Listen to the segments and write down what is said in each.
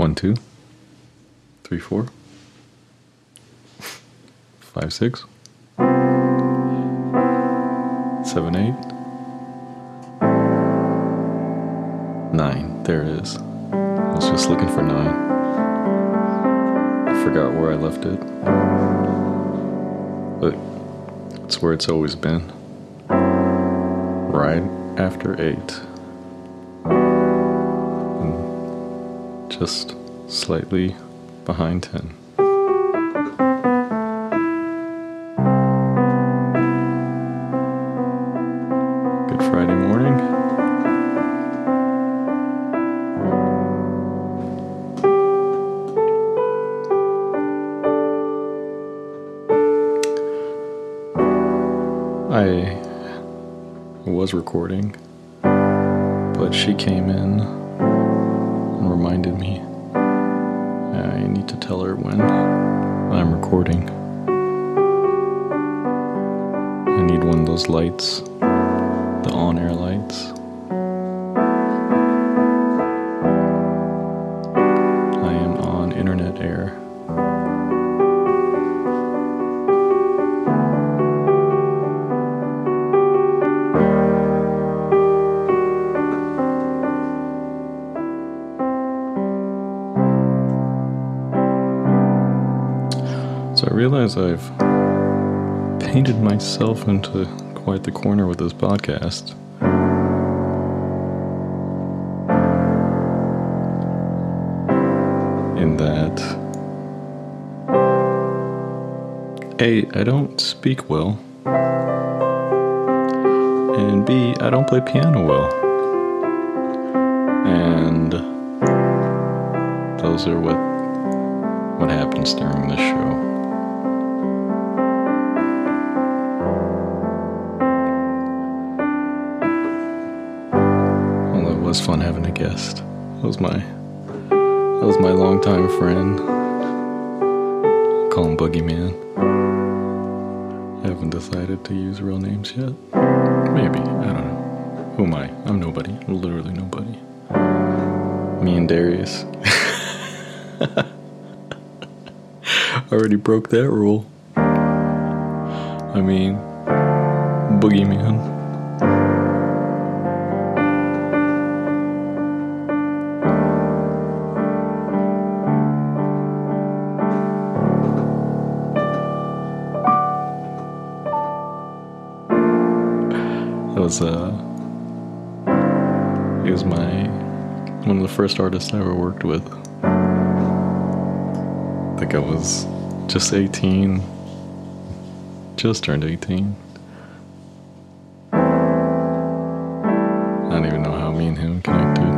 One, two, three, four, five, six, seven, eight, nine. There it is. I was just looking for nine. I forgot where I left it. But it's where it's always been. Right after eight. Just slightly behind 10. Good Friday morning. I was recording, but she came in reminded me I need to tell her when I'm recording. I need one of those lights, the on air lights. Realize I've painted myself into quite the corner with this podcast. In that, A, I don't speak well, and B, I don't play piano well. And those are what what happens during this show. Was fun having a guest. That was my that was my longtime friend. Call him Boogeyman. I haven't decided to use real names yet. Maybe I don't know. Who am I? I'm nobody. I'm literally nobody. Me and Darius. Already broke that rule. I mean, Boogeyman. Was uh he was my one of the first artists I ever worked with. I think I was just 18. Just turned 18. I don't even know how me and him connected.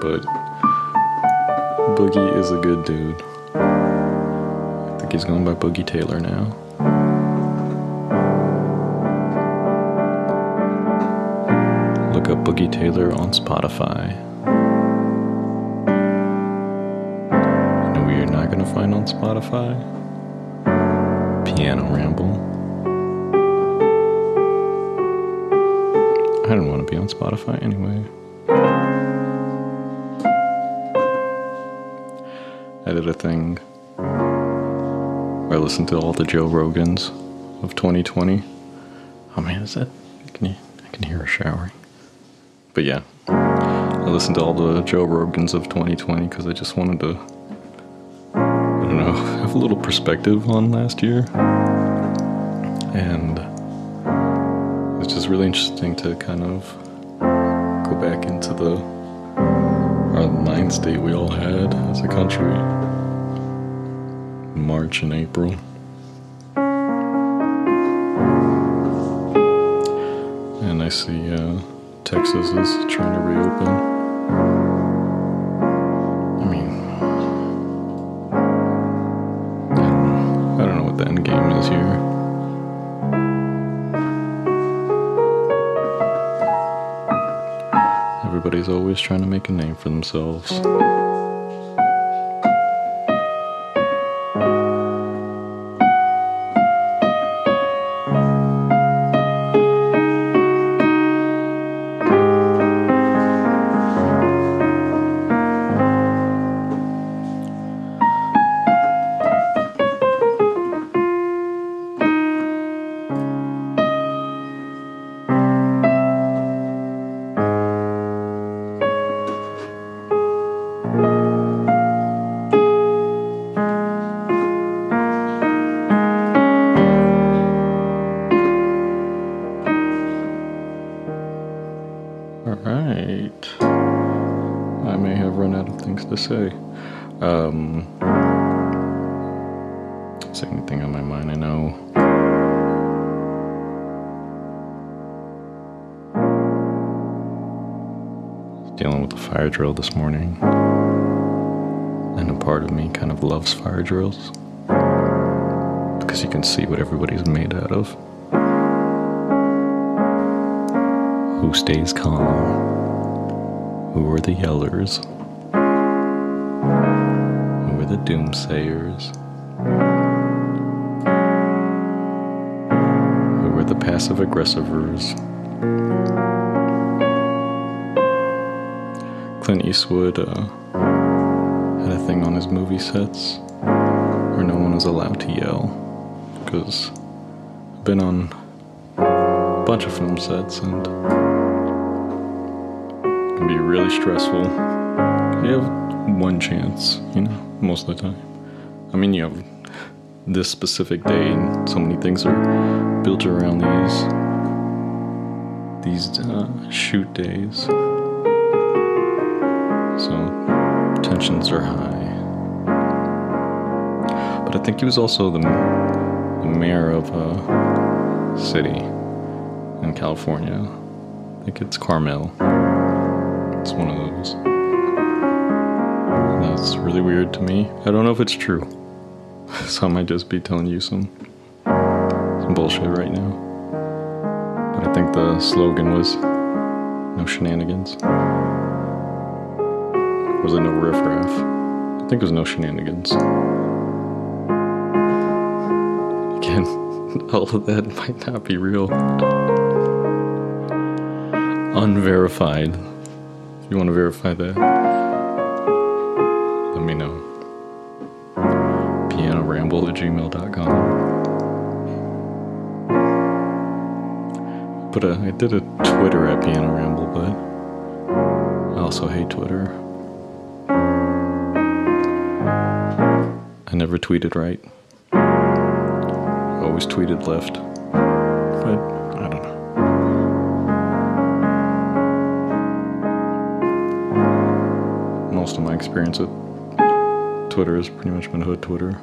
But Boogie is a good dude. I think he's going by Boogie Taylor now. Boogie Taylor on Spotify. You know what you're not gonna find on Spotify? Piano Ramble. I didn't want to be on Spotify anyway. I did a thing where I listened to all the Joe Rogans of 2020. Oh man, is that? Can you? I can hear her showering. But yeah, I listened to all the Joe Rogans of 2020 because I just wanted to, I don't know, have a little perspective on last year. And it's just really interesting to kind of go back into the our mind state we all had as a country in March and April. And I see uh, Texas is trying to reopen. I mean, I don't know. I don't know what the end game is here. Everybody's always trying to make a name for themselves. Say. Um, is there anything on my mind? I know. Dealing with the fire drill this morning. And a part of me kind of loves fire drills. Because you can see what everybody's made out of. Who stays calm? Who are the yellers? Doomsayers? Who are the passive aggressivers? Clint Eastwood uh, had a thing on his movie sets where no one was allowed to yell because I've been on a bunch of film sets and it can be really stressful. You have one chance, you know, most of the time. I mean, you have this specific day, and so many things are built around these these uh, shoot days. So tensions are high. But I think he was also the, the mayor of a city in California. I think it's Carmel. It's one of those. That's really weird to me. I don't know if it's true. So I might just be telling you some some bullshit right now. But I think the slogan was no shenanigans. Was it no riffraff? I think it was no shenanigans. Again, all of that might not be real. Unverified. If you want to verify that, Pianoramble at gmail.com. But uh, I did a Twitter at Piano Ramble, but I also hate Twitter. I never tweeted right. Always tweeted left. But I don't know. Most of my experience with Twitter has pretty much been hood Twitter.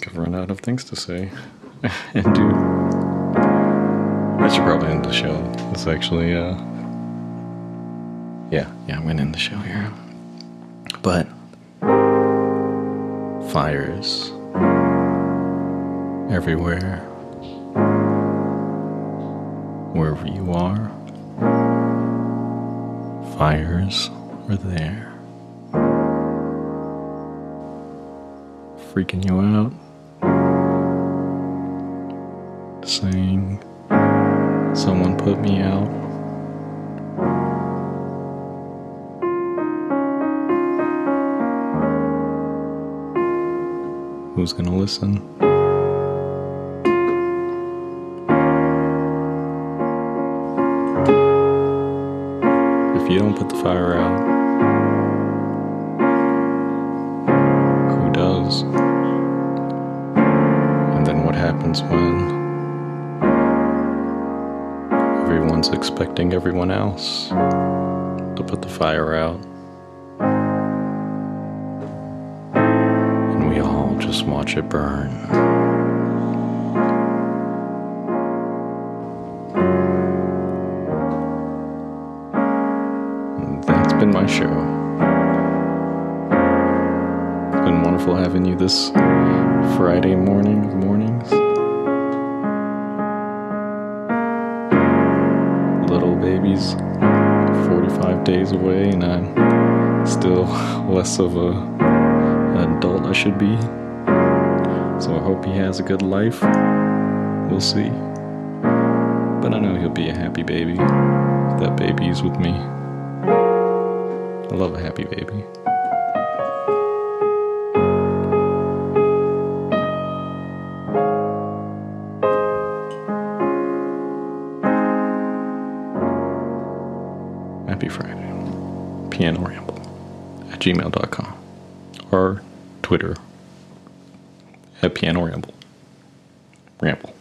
Think I've run out of things to say and do. I should probably end the show. It's actually, uh, yeah, yeah, I'm gonna end the show here. But fires everywhere, wherever you are, fires are there. freaking you out, saying, Someone put me out. Who's gonna listen? If you don't put the fire out, who does? And then what happens when everyone's expecting everyone else to put the fire out? And we all just watch it burn. That's been my show. It's been wonderful having you this Friday morning of mornings. Baby's 45 days away, and I'm still less of a an adult I should be. So I hope he has a good life. We'll see. But I know he'll be a happy baby that baby's with me. I love a happy baby. Happy Friday. Piano Ramble at gmail.com or Twitter at Piano Ramble. Ramble.